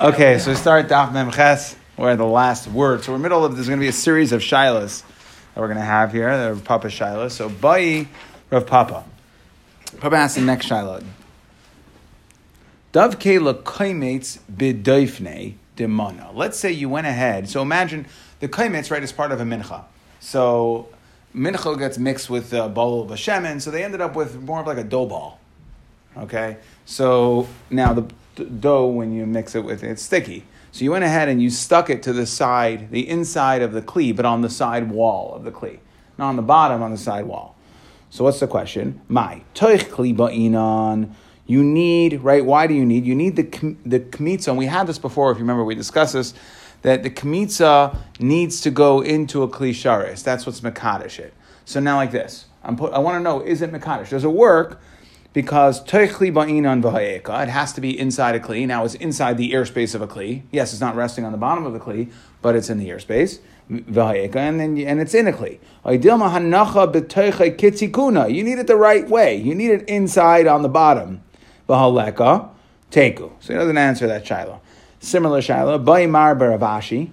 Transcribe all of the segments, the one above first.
okay, so we start Daf Memches. We're the last word. So we're middle of, there's going to be a series of shilas that we're going to have here. The Rav Papa shilas. So Bai Rav Papa. Papa asks the next shilah. Dav Kela Kaimates Bidoifne Demana. Let's say you went ahead. So imagine the Kaimates, right, is part of a mincha. So mincha gets mixed with a bowl of a shemen, so they ended up with more of like a dough ball. Okay, so now the dough, when you mix it with it's sticky. So you went ahead and you stuck it to the side, the inside of the kli, but on the side wall of the kli, not on the bottom, on the side wall. So what's the question? My toich kli ba'inan. You need right. Why do you need? You need the the kmitza. And we had this before. If you remember, we discussed this. That the kmitza needs to go into a kli sharis. That's what's mekadosh it. So now, like this, I'm put, I want to know: is it mekadosh? Does it work? Because toichli ba'inan it has to be inside a kli. Now it's inside the airspace of a kli. Yes, it's not resting on the bottom of the kli, but it's in the airspace and then and it's in a kli. You need it the right way. You need it inside on the bottom. V'haleka teku. So he doesn't answer that shiloh. Similar shiloh. Ba'imar baravashi.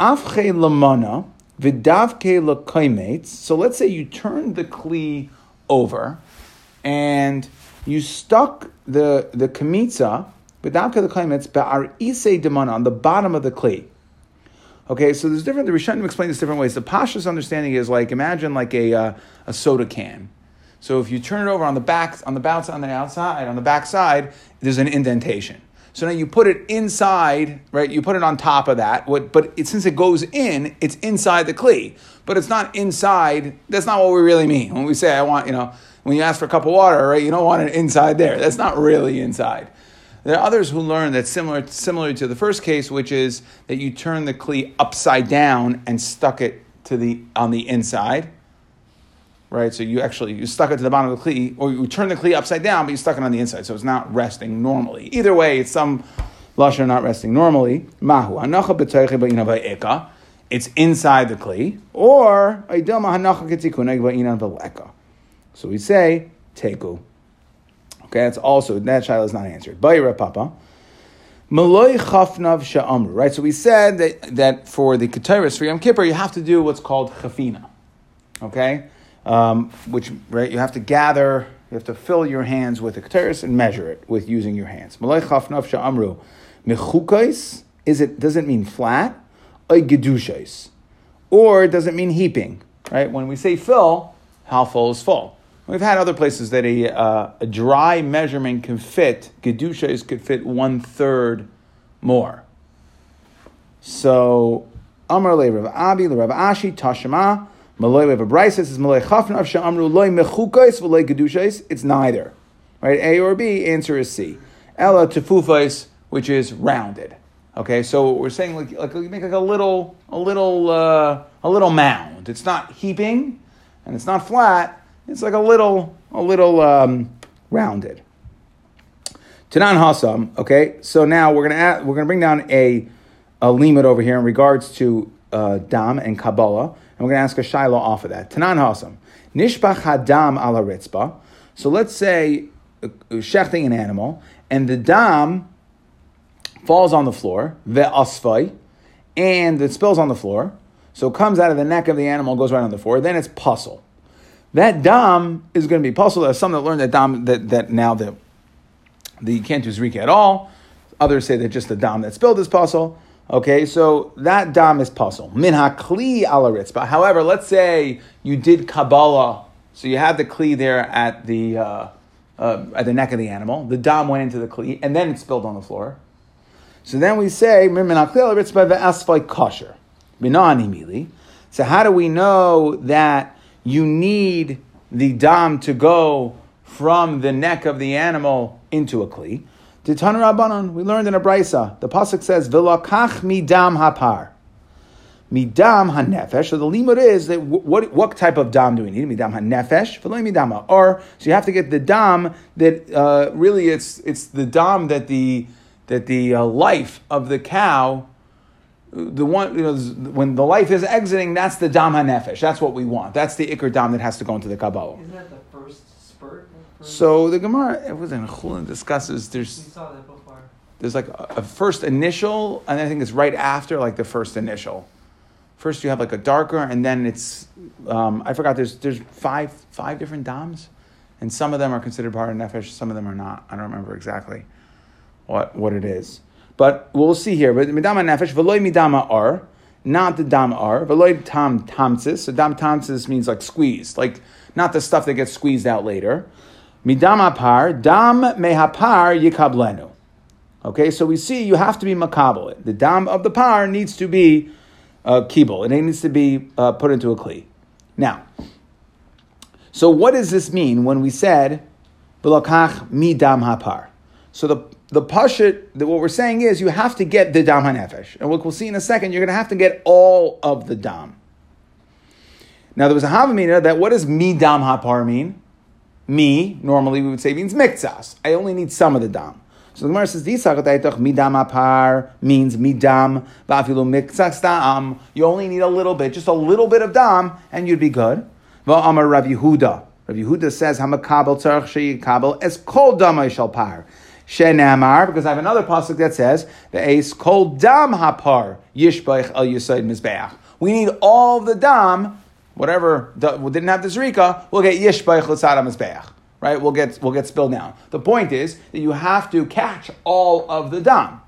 Afche lamana v'davke lakaimates. So let's say you turn the kli over and you stuck the the kamitza without the klimetz ba'ar isei demana on the bottom of the kli. Okay, so there's different. The Rishonim explain this different ways. The Pasha's understanding is like imagine like a uh, a soda can. So if you turn it over on the back, on the bounce on the outside, on the back side, there's an indentation. So now you put it inside, right? You put it on top of that. What, but it, since it goes in, it's inside the kli. But it's not inside. That's not what we really mean when we say I want. You know, when you ask for a cup of water, right? You don't want it inside there. That's not really inside. There are others who learn that similar, similar to the first case, which is that you turn the kli upside down and stuck it to the on the inside. Right, so you actually you stuck it to the bottom of the kli, or you turn the kli upside down, but you stuck it on the inside, so it's not resting normally. Either way, it's some lashon not resting normally. Mahu hanacha b'toiche It's inside the kli, or aydama hanacha k'tikuneg ba'inan v'leka. So we say teku. Okay, that's also that child is not answered. Bayra Papa. Maloi chafnav sha'amru. Right, so we said that, that for the Keteris, for Yom Kippur, you have to do what's called chafina. Okay? Um, which, right, you have to gather, you have to fill your hands with the Keteris and measure it with using your hands. Maloi chafnav sha'amru. Mechukais, is it, does it mean flat? Or does it mean heaping? Right? When we say fill, how full is full? We've had other places that a, uh, a dry measurement can fit, Gedushas could fit one third more. So, Amar Le Rav Abi, Le Rav Ashi, Tashema, Malay Rav Bryce says Malay Chafnav Sha'amru Loy Mechukais V'Loy Gedushais. It's neither. Right? A or B, answer is C. Ella Tefufais, which is rounded. Okay, so we're saying like, like make like a little, a little, uh, a little mound. It's not heaping, and it's not flat, it's like a little, a little um, rounded. Tanan Hasam. Okay, so now we're gonna add, we're gonna bring down a a limit over here in regards to uh, dam and kabbalah, and we're gonna ask a shiloh off of that. Tanan Hasam. Nishbach hadam ala ritzba. So let's say uh, shechting an animal, and the dam falls on the floor, ve'asfai, and it spills on the floor. So it comes out of the neck of the animal, goes right on the floor. Then it's puzzle that dam is going to be possible. There's some that learn that dam that, that now that the, you can't do zrika at all. Others say that just the dam that spilled is puzzle. Okay, so that dam is puzzle. Min hakli ala ritzba. However, let's say you did kabbalah, so you have the kli there at the uh, uh, at the neck of the animal. The dam went into the kli, and then it spilled on the floor. So then we say min hakli ala ritzba ve'asfai kosher. Binani mili. So how do we know that? You need the dam to go from the neck of the animal into a kli. We learned in a brisa. The pasuk says, "V'lakach midam hapar." Midam hanefesh. So the limud is that what, what type of dam do we need? Midam hanefesh, v'loy midama. Or so you have to get the dam that uh, really it's it's the dam that the that the uh, life of the cow the one you know when the life is exiting, that's the dam hanefesh. That's what we want. That's the ikr dam that has to go into the kabbalah. Isn't that the first spurt? So the Gemara, it was in Chulin discusses. There's We saw that before. there's like a, a first initial, and I think it's right after like the first initial. First, you have like a darker, and then it's um, I forgot. There's there's five five different dams, and some of them are considered part of nefesh. Some of them are not. I don't remember exactly what what it is, but we'll see here. But midama nefesh v'loy midama ar, not the dam ar v'loy tam tamtzis. So dam tamtzis means like squeezed, like not the stuff that gets squeezed out later. Midama par dam mehapar yikablenu. Okay, so we see you have to be makabel. The dam of the par needs to be uh, kibble. It needs to be uh, put into a kli. Now, so what does this mean when we said "B'lakach mi dam hapar"? So the the pashut, what we're saying is you have to get the dam hanefesh, and what we'll see in a second, you're going to have to get all of the dam. Now there was a havamina that what does mi dam hapar mean? Mi normally we would say means miktsas. I only need some of the dam. So the Gemara says, midam apar means midam, vafilu miktsas dam. You only need a little bit, just a little bit of dam, and you'd be good. Va'amar Rav Yehuda. Rav Yehuda says, hamakabel tzarech sheyikabel es kol damay shal par. Shenamar, because I have another pasuk that says, the ace kol dam hapar yishbach el yisaid mizbeach. We need all the dam, whatever we didn't have the zrika, we'll get yishbach l'tzad mizbeach right, we'll get, we'll get spilled down. The point is that you have to catch all of the dam.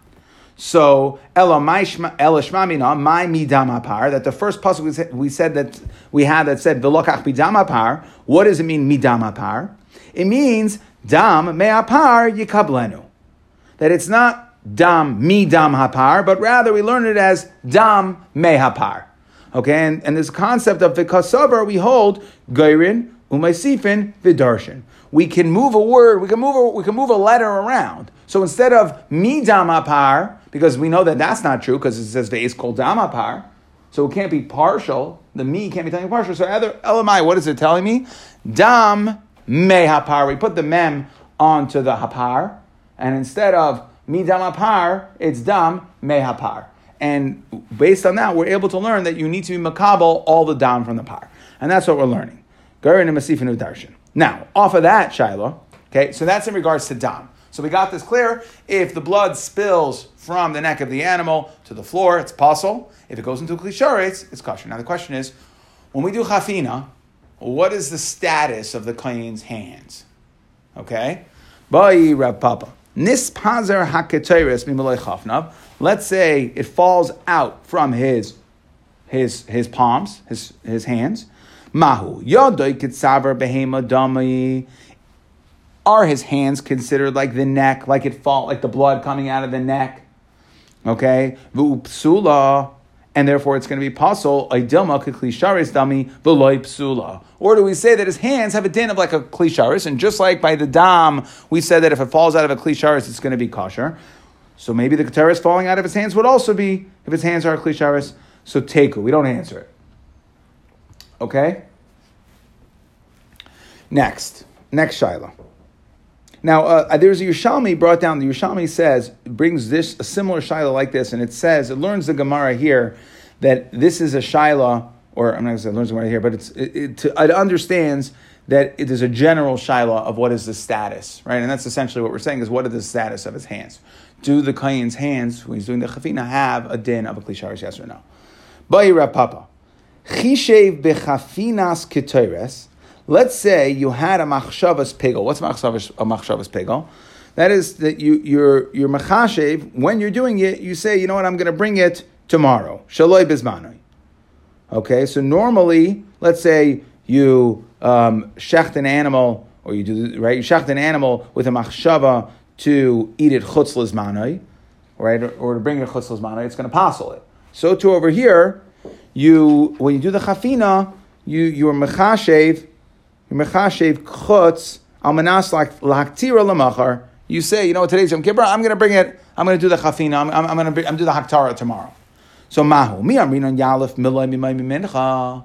So, Ela Shmamina, my midam apar, that the first pasuk we said that we had that said, Velokach midam apar, what does it mean, midam apar? It means, dam me apar yikablenu. That it's not dam mi dam hapar, but rather we learn it as dam me hapar. Okay, and, and this concept of the kasavar we hold, gairin, umaisifin, vidarshin we can move a word, we can move a, we can move a letter around. So instead of mi damapar, because we know that that's not true because it says the is called damapar, so it can't be partial. The me can't be telling partial. So other LMI, what is it telling me? Dam me hapar. We put the mem onto the hapar, and instead of mi damapar, it's dam me hapar. And based on that, we're able to learn that you need to be makabel all the dam from the par. And that's what we're learning. Garin and Darshan. Now, off of that, Shiloh, okay, so that's in regards to dam. So we got this clear. If the blood spills from the neck of the animal to the floor, it's possible. If it goes into klisharetz, it's kosher. Now the question is, when we do chafina, what is the status of the kohen's hands? Okay? Ba'y Rav Papa. Nispazer haketeres mimalei chafnav. Let's say it falls out from his his his palms, his his hands. Mahu. Yodoi kitsaver behema damai. Are his hands considered like the neck, like it fall, like the blood coming out of the neck? Okay. V'upsula. And therefore it's going to be pasul, idilma klisharis dami v'loy psula. Or do we say that his hands have a din of like a klisharis, and just like by the dam, we said that if it falls out of a klisharis, it's going to be kosher. So maybe the keteris falling out of his hands would also be, if his hands are a klisharis, so teku. We don't answer it. Okay? Next. Next Shiloh. Now, uh, there's a Yerushalmi brought down. The Yerushalmi says, brings this, a similar Shiloh like this, and it says, it learns the Gemara here that this is a Shiloh, or I'm not going to say learns Gemara here, but it's, it, it, to, it understands that it is a general Shiloh of what is the status, right? And that's essentially what we're saying is what is the status of his hands? Do the Kayan's hands, when he's doing the Chafina, have a din of a Klisharis, yes or no? Ba'i Papa. Chishev bechafinas ketores. Let's say you had a machshavas pegel. What's machshavas, a machshavas pegel? That is that you, you're, you're machashev, when you're doing it, you say, you know what, I'm going to bring it tomorrow. Shaloi bizmanoi. Okay, so normally, let's say you um, shecht an animal, or you do, right, you shecht an animal with a machshava to eat it chutz lizmanoi, right, or, or to bring it chutz lizmanoi, it's going to passel it. So too over here, you when you do the chafina, you you are mechashev, you mechashev chutz almanas laktira lamachar. You say, you know, today's Yom Kippur. I'm going to bring it. I'm going to do the chafina. I'm, I'm, I'm going to I'm do the haktara tomorrow. So mahu mi amrinon yalef milay mimay mincha.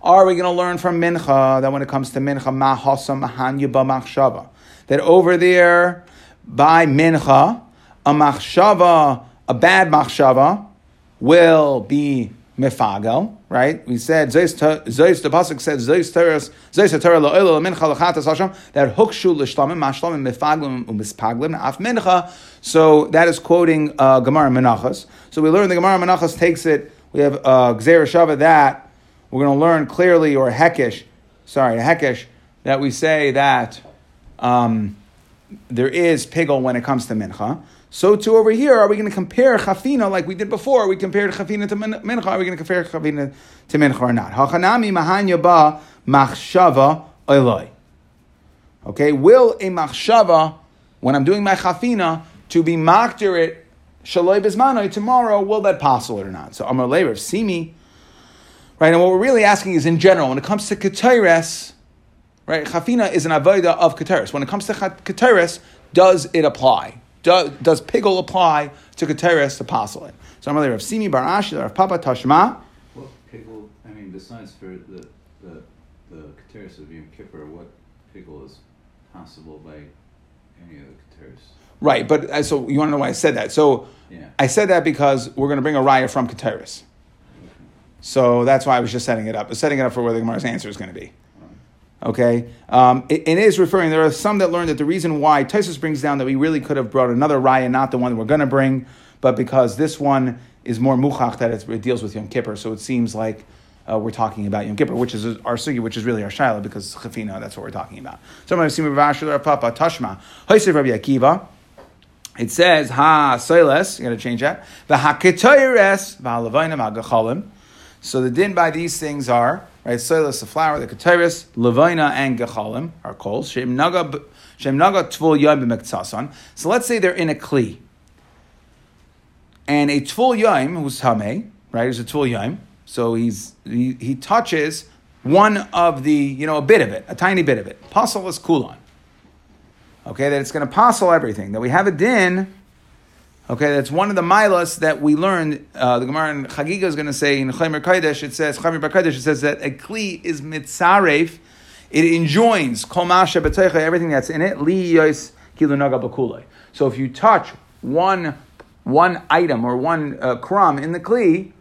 Are we going to learn from mincha that when it comes to mincha mahasa mahanya machshava that over there by mincha a machshava a bad machshava will be mefagel, right? We said Zeis the pasuk said Zeis teres Zeis Torah lo'el mincha lechatas Hashem that hukshu l'shlamim mashlamim mefaglim u'mispaglim af mincha. So that is quoting uh, Gemara Menachos. So we learn the Gemara Menachos takes it. We have uh, Gzera Shava that we're going to learn clearly or Hekesh, sorry Hekesh that we say that um, there is pigel when it comes to mincha. So too over here, are we going to compare chafina like we did before? We compared chafina to mincha. Are we going to compare chafina to mincha or not? Hachanami mahanya ba machshava eloi. Okay, will a machshava when I'm doing my chafina to be makdir it shaloi bismanoi tomorrow? Will that possible or not? So Amar Leir Simi, right? And what we're really asking is in general when it comes to ketayres, right? Chafina is an avodah of ketayres. When it comes to ketayres, does it apply? Does, does pigel apply to Keteris to Pasalin? So I'm either of Simi Bar Ashi, Rav Papa Tashma. What pigel, I mean, besides for the, the, the Keteris of Yom Kippur, what pigel is possible by any of the Keteris? Right, but uh, so you want to know why I said that? So yeah. I said that because we're going to bring a raya from Keteris. So that's why I was just setting it up. I was setting it up for where the Gemara's answer is going to be. Okay, um, it, it is referring. There are some that learn that the reason why Tysus brings down that we really could have brought another raya, not the one we're going to bring, but because this one is more muchach that it deals with Yom Kippur, so it seems like uh, we're talking about Yom Kippur, which is our sugi, which is really our shaila because chafina. That's what we're talking about. So I'm going to Papa Tashma Hoysev Rabbi Akiva. It says ha soiles. You got to change that. The haketoyres v'halavayim agachalim. So the din by these things are right? Soilus, the flour, the keteris, levina, and gechalim are coals. Shem naga, tvul b'mektasan. So let's say they're in a kli, and a tvul yom who's tame, right? Is a tvul yom. So he's he, he touches one of the you know a bit of it, a tiny bit of it. Pasul is kulon. Okay, that it's going to pasul everything. That we have a din Okay, that's one of the milas that we learned. Uh, the Gemara in Chagiga is going to say in Chaimer Kaidesh, it says Chaimer Kaidesh, it says that a kli is mitzaref. It enjoins kol everything that's in it. Li yos kilu So if you touch one one item or one uh, crumb in the kli,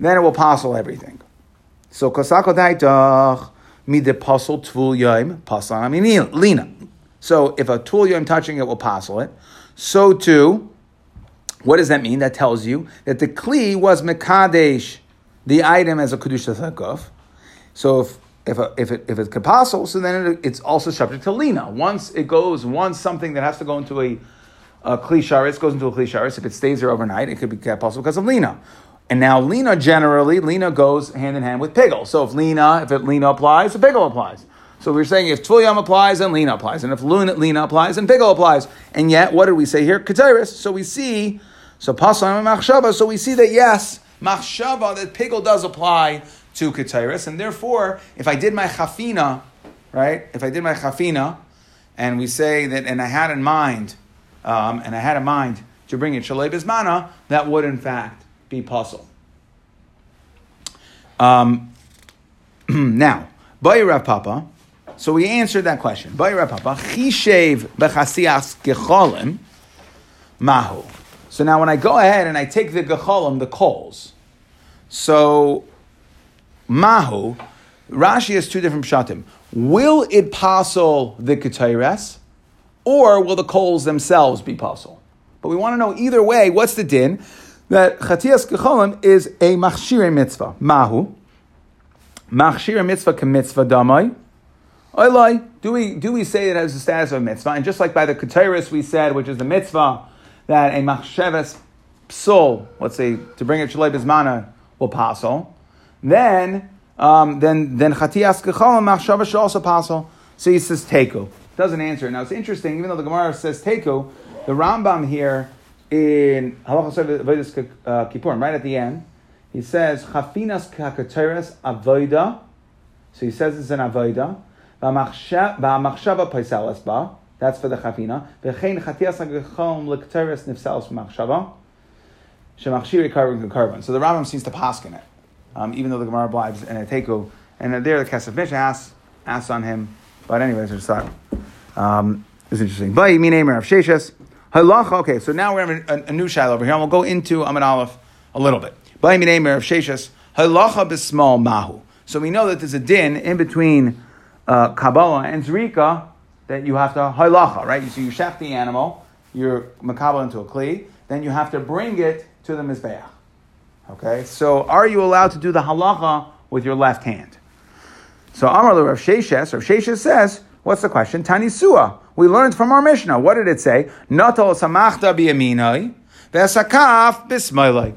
then it will passel everything. So kosako daitach mide passel tvul I mean lina. So if a tvul yom touching it will passel it. So too what does that mean? That tells you that the kli was mekadesh, the item as a kedusha thakov. So if if, a, if, it, if it's kapasul, so then it, it's also subject to lina. Once it goes, once something that has to go into a, a kli sharis goes into a kli sharis, if it stays there overnight, it could be kapasul because of lina. And now lina generally, lina goes hand in hand with pigel. So if lina, if it lina applies, the pigel applies. So we're saying if Tvul applies, then Lina applies. And if Lina applies, then Pigel applies. And yet, what did we say here? Katiris. So we see so pasam machshava. So we see that yes, machshava that pigel does apply to ketiris, and therefore, if I did my chafina, right? If I did my chafina, and we say that, and I had in mind, um, and I had in mind to bring it shalei bismana, that would in fact be puzzle. Um, now, Rav Papa, so we answered that question. By Rav Papa, chishev bechasias gecholim mahu. So now when I go ahead and I take the gecholim, the coals, so mahu, Rashi has two different pshatim. Will it passel the ketayres, or will the coals themselves be passel? But we want to know either way. What's the din? That chatias gecholim is a machshire mitzvah. Mahu, machshire mitzvah mitzvah damai. Do we do we say it has the status of a mitzvah? And just like by the ketayres we said, which is the mitzvah that a machsheves psul, let's say to bring it shalei bismana, will passel, then um, then then chatias kechal machshava should also passel. So he says teku. Doesn't answer. Now it's interesting, even though the Gemara says teku, the Rambam here in Halacha Avodas uh, Kippurim, right at the end, he says chafinas kakateres avoida. So he says it's an avoida. V'amachshava paiseles ba. That's for the chafina. V'chein chatias hagachom lekteres nifsalos machshava. Shemachshiri karban karban. So the Rambam seems to paskin it, um, even though the Gemara blives and a teku. And there the Kesef Mishnah asks, asks on him. But anyways, I just um, it's interesting. But you mean name of Sheshes. Halacha. Okay, so now we're having a, a, new shiloh over here, and we'll go into Amid Aleph a little bit. By name of Sheshas, halacha b'smal mahu. So we know that there's a din in between uh, Kabbalah and Zrika that you have to halacha, right? So you shaft the animal, you're makabel into a kli, then you have to bring it to the mizbeach. Okay, so are you allowed to do the halacha with your left hand? So Amar Rav Sheshes, Rav Sheshes says, what's the question? Tani Sua. We learned from our Mishnah. What did it say? Natal samachta biyaminai, vesakaf bismailai.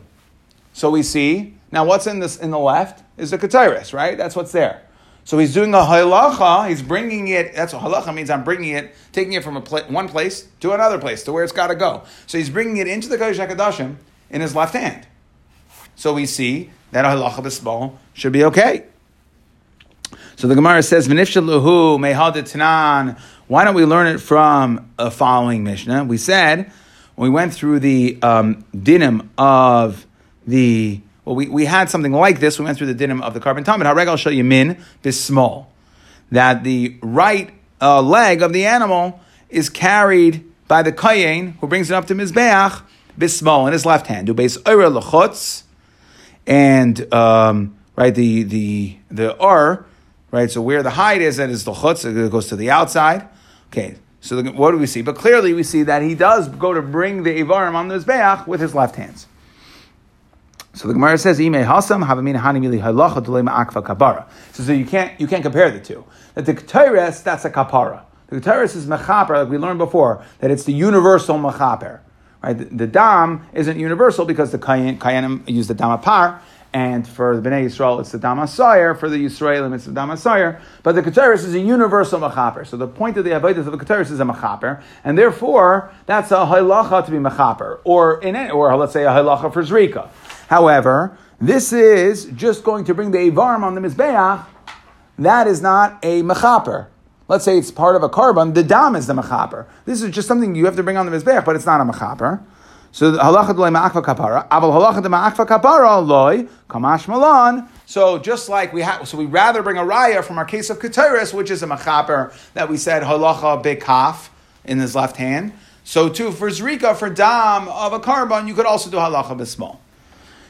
So we see, now what's in this in the left is the katiris, right? That's what's there. So he's doing a halacha, he's bringing it, that's what halacha means, I'm bringing it, taking it from a one place to another place, to where it's got to go. So he's bringing it into the Kodesh HaKadoshim in his left hand. So we see that a halacha b'smal should be okay. So the Gemara says, "V'nifshaluhu mehadetanan." Why don't we learn it from a following Mishnah? We said we went through the um, dinim of the well, we, we had something like this. We went through the dinim of the carbon talmud. Hareg show you min bismall, that the right uh, leg of the animal is carried by the kayin who brings it up to mizbeach bismall in his left hand. Base ora lechutz, and um, right the the the ur, right. So where the hide is, that is the chutz. It goes to the outside. Okay. So the, what do we see? But clearly we see that he does go to bring the ivarim on the mizbeach with his left hands. So the Gemara says, "Ime hasam havamina hanimili halacha akva kapara." So, you can't you can't compare the two. That the ketores that's a kapara. The ketores is mechaper, like we learned before, that it's the universal mechaper. Right? The, the dam isn't universal because the kayanim use the dam apar, and for the Bnei Yisrael it's the dam asayer. For the Yisraelim it's the dam asayer. But the ketores is a universal mechaper. So the point of the avodas of the ketores is a mechaper, and therefore that's a halacha to be mechaper, or in it, or let's say a halacha for zrika. However, this is just going to bring the Ivarim on the Mizbeach. That is not a Mechaper. Let's say it's part of a carbon, the dam is the Mechaper. This is just something you have to bring on the Mizbeach, but it's not a Mechaper. So halacha de ma'akva kapara, aval halacha de ma'akva kapara loy kamash malan. So just like we have, so we rather bring a raya from our case of keteris, which is a machaper that we said halacha bekaf in his left hand. So too for zrika for dam of a carbon, you could also do halacha besmall.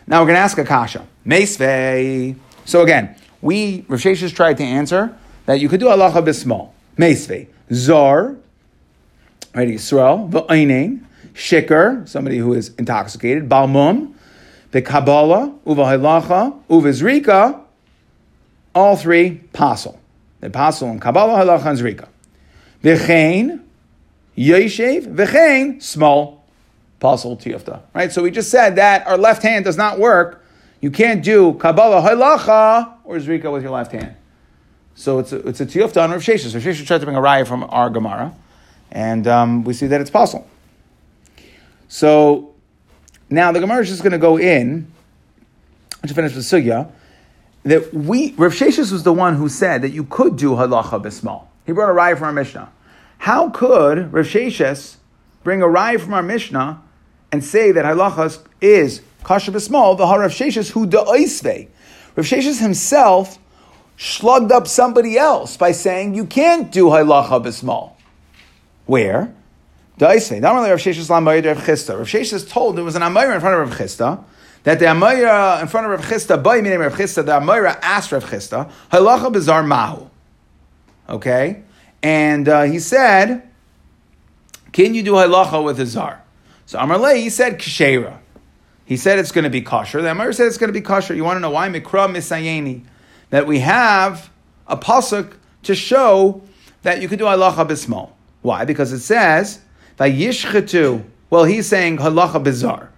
Now we're going to ask a kasha. Meisvei. So again, we, Rav tried to answer that you could do halacha bismall. Meisvei. Zar, right, Yisrael, v'einin, shikr, somebody who is intoxicated, balmum, bekabala, uvahalacha, uvizrika, all three, pasul. The pasul and kabbalah, halacha, and zrika. V'chein, yeshev, v'chein, small. Pasul Tiyafta. Right? So we just said that our left hand does not work. You can't do Kabbalah Halacha or Zrika with your left hand. So it's a, it's a Tiyafta on Rav Sheshes. Rav Sheshes tried to bring a raya from our Gemara, and um, we see that it's possible. So now the Gemara is just going to go in to finish the sugya that we Rav Sheshes was the one who said that you could do halacha bismal. He brought a raya from our Mishnah. How could Rav Sheshes bring a raya from our Mishnah and say that halachas is kasher b'small, the Rav Sheshes who da'oisve. Rav Sheshes himself slugged up somebody else by saying you can't do halacha b'small. Where? Da'oisve. Not only Rav Sheshes l'amayir Rav Chisda. Rav Sheshes told there was an amayir in front of Rav Chisda that the amayir in front of Rav Chisda, by meaning Rav Chisda, the amayir asked Rav Chisda, halacha b'zar mahu. Okay? And uh, he said, can you do halacha with a zar? So Amar he said kshera. He said it's going to be kosher. The Amar said it's going to be kosher. You want to know why? Mikra misayeni. That we have a pasuk to show that you could do halacha bismol. Why? Because it says vayishchetu. Well, he's saying halacha bizar,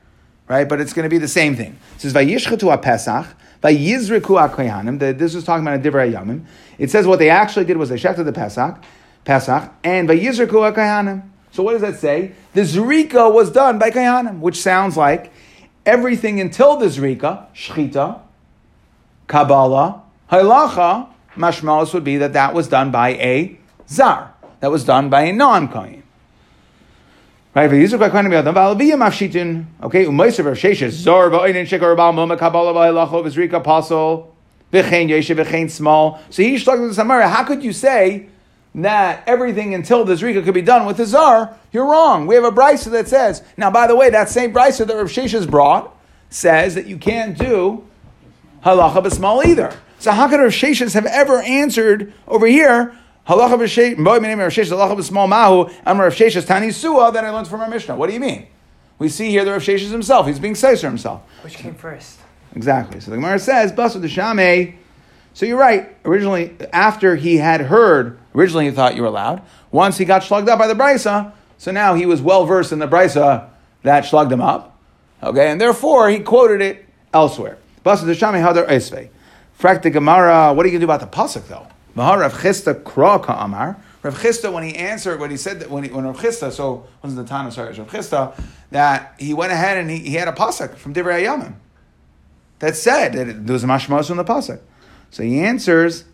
right? But it's going to be the same thing. It says vayishchetu a pesach. Vayizriku akoyanim. This is talking about a divrei yamim. It says what they actually did was they shechted the pesach, pesach, and vayizriku akoyanim. So what does that say? The Zrika was done by Kayanim, which sounds like everything until the Zrika, Shchita, Kabbalah, Halacha, Mashmalis would be that that was done by a Zar. That was done by a non-Kayin. Right. Okay, u'meiser v'sheshes zor v'oinin shekar b'al moma kabbalah v'halacha v'zrika pasol v'chein yeshiv v'chein small. So he struck with the Samara. How could you say that everything until the Zrika could be done with the Zar, you're wrong. We have a brisa that says, now by the way, that same brisa that Rav Sheshes brought, says that you can't do halacha b'smal either. So how could Rav Sheshes have ever answered over here halacha b'sheish, Rav Sheshes halacha b'smal mahu, I'm Rav Sheshes tani sua that I learned from our Mishnah. What do you mean? We see here the Rav Sheshes himself. He's being Seiser himself. Which came first? Exactly. So the Gemara says, Basu Deshame. So you're right. Originally, after he had heard, originally he thought you were allowed. Once he got slugged up by the Brisa, so now he was well versed in the Brisa that slugged him up. Okay, and therefore he quoted it elsewhere. Frak the Gemara, what are you going to do about the Pasuk though? Mahar Rav Chisda Kra Ka'amar. Rav Chisda, when he answered, when he said that, when, he, when Rav Chisda, so wasn't the time, I'm sorry, Rav Chisda, that he went ahead and he, he had a pasuk from Divrei Yamim that said that it, there was a mashmas from the pasuk. So he answers,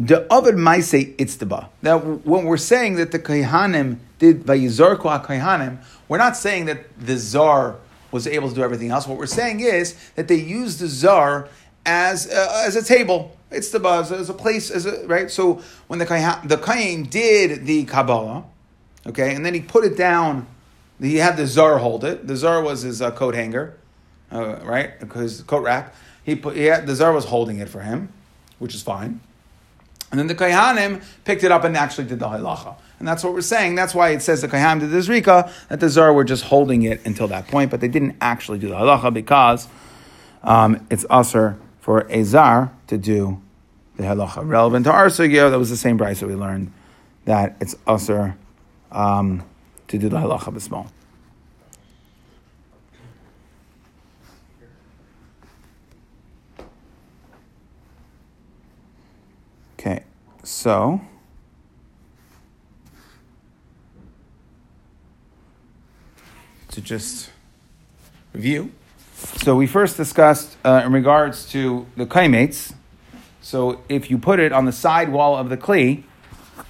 the Ovid Maise Itztaba. Now, when we're saying that the Kohanim did Vayizorku Kohanim, we're not saying that the Zar was able to do everything else. What we're saying is that they used the Zar as a, as a table. It's the buzz as a place, as a right. So when the Kohen, the Kohen did the Kabbalah, okay, and then he put it down. He had the czar hold it. The czar was his uh, coat hanger, uh, right? His coat rack. He put had, the czar was holding it for him, which is fine. And then the Kohanim picked it up and actually did the halacha. And that's what we're saying. That's why it says the Kohanim did the Zrika, that the Zar were just holding it until that point, but they didn't actually do the halacha because um, it's usher for a Zar to do the halacha. Relevant to our sugya, that was the same price that we learned, that it's usher um, to do the halacha b'smal. Okay, so to just review. So we first discussed uh, in regards to the kaimates. So if you put it on the side wall of the kli,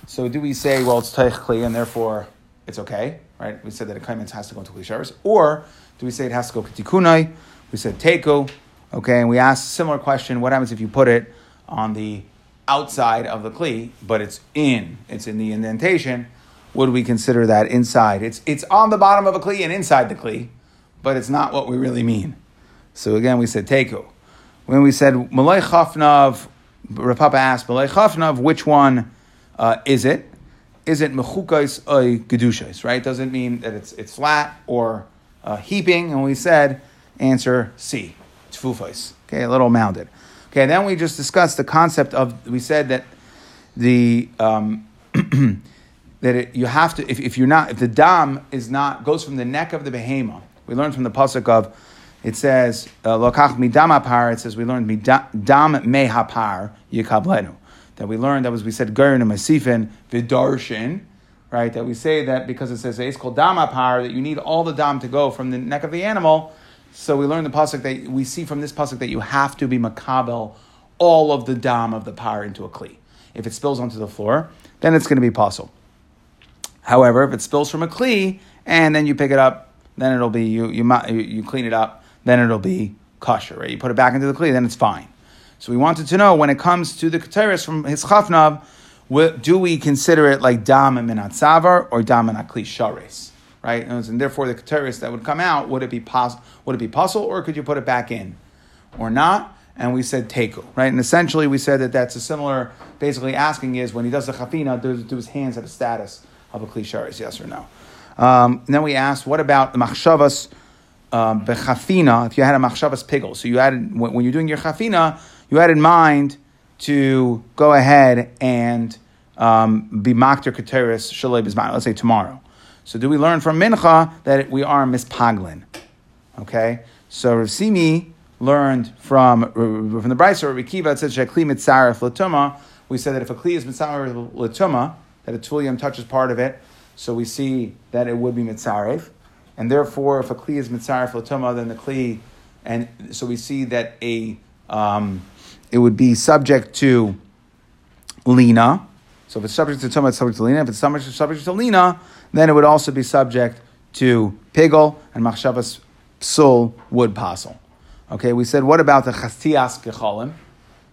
so do we say, well, it's teich kli and therefore it's okay, right? We said that a kaimates has to go into kli sharis. Or do we say it has to go katikunai? We said teko, okay, and we asked a similar question, what happens if you put it on the outside of the kli, but it's in, it's in the indentation, would we consider that inside? It's, it's on the bottom of a kli and inside the kli, but it's not what we really mean. So again, we said teku. When we said malay chafnav, Rav Papa asked malay chafnav, which one uh, is it? Is it mechukais oy gedushais? Right? Doesn't mean that it's it's flat or uh, heaping. And we said answer C, tfufais. Okay, a little mounded. Okay, then we just discussed the concept of, we said that the, um, that it, you have to, if, if you're not, if the dam is not, goes from the neck of the behema, we learned from the pasuk of, it says, uh, lokach midam apar, it says, we learned midam me hapar yikablenu. That we learned, that was, we said, gerin and masifin, vidarshin, right? That we say that because it says, it's called dam apar, that you need all the dam to go from the neck of the animal, so we learn the pasuk that we see from this pasuk that you have to be makabel all of the dam of the par into a kli. If it spills onto the floor, then it's going to be possible. However, if it spills from a kli and then you pick it up, then it'll be you you you clean it up, then it'll be kosher. Right? You put it back into the kli, then it's fine. So we wanted to know when it comes to the keteris from his chafnav, do we consider it like dam and minat or dam and kli shares? Right? And therefore, the keteris that would come out would it be pos- would it be puzzle or could you put it back in, or not? And we said teku, right? And essentially, we said that that's a similar, basically asking is when he does the chafina, do, do his hands have a status of a klisharis, yes or no? Um, and then we asked, what about the machshavas um, bechafina? If you had a machshavas pigel, so you had when, when you're doing your chafina, you had in mind to go ahead and um, be makter keteris shalei. Let's say tomorrow. So do we learn from Mincha that we are mispaglin? Okay, so Rav Simi learned from from the Brisa Rav Kiva. It says shekli mitzaref latuma. We said that if a kli is mitzaref latuma, that a tulium touches part of it. So we see that it would be mitzaref, and therefore, if a kli is mitzaref latuma, then the kli, and so we see that a um, it would be subject to lina. So if it's subject to tuma, it's subject to lina. If it's subject to, lina, then it would also be subject to pigel and machshavas psul would passel. Okay, we said, what about the chastias gecholim?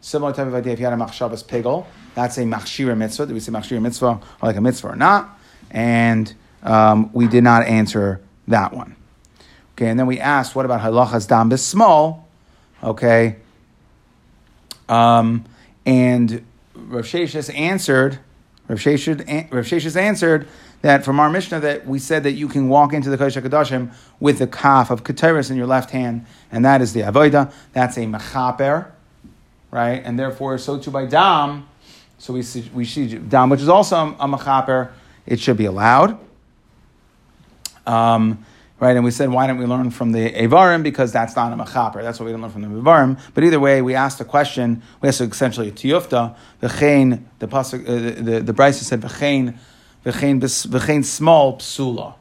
Similar type of idea, if you had a machshavas pigel, that's a machshira mitzvah. Did we say machshira mitzvah or like a mitzvah or not? And um, we did not answer that one. Okay, and then we asked, what about halachas dam small? Okay, um, and Rav Sheshes answered, Rav Sheshes, answered that from our Mishnah that we said that you can walk into the Kodesh HaKadoshim with the kaf of Keteris in your left hand, and that is the Avodah. That's a mechaper, right? And therefore, so too by dam, so we see, we see dam, which is also a, mechaper, it should be allowed. Um, right? And we said, why don't we learn from the Avarim? Because that's not a Machaper. That's what we didn't learn from the Avarim. But either way, we asked a question. We asked essentially a Tiyufta. V'chein, the, pasuk, uh, the, the, the Brisa said, V'chein, V'chein, v'chein small psula.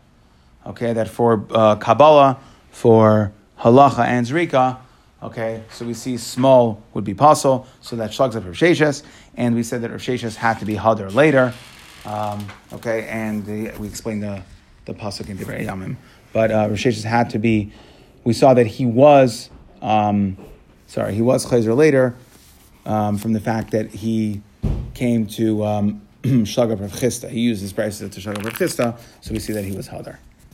Okay, that for uh, Kabbalah, for Halacha and Zrika, okay, so we see small would be possible, so that shlugs up Rav and we said that Rav had to be Hadar later. Um, okay, and the, we explained the, the pasuk in Divrei Yamim but uh, Rosh had to be. We saw that he was, um, sorry, he was Chayzer later um, from the fact that he came to um, Shlagav Rav Chisda. He used his prices to Shlagav Rav Chisda, so we see that he was Hadar.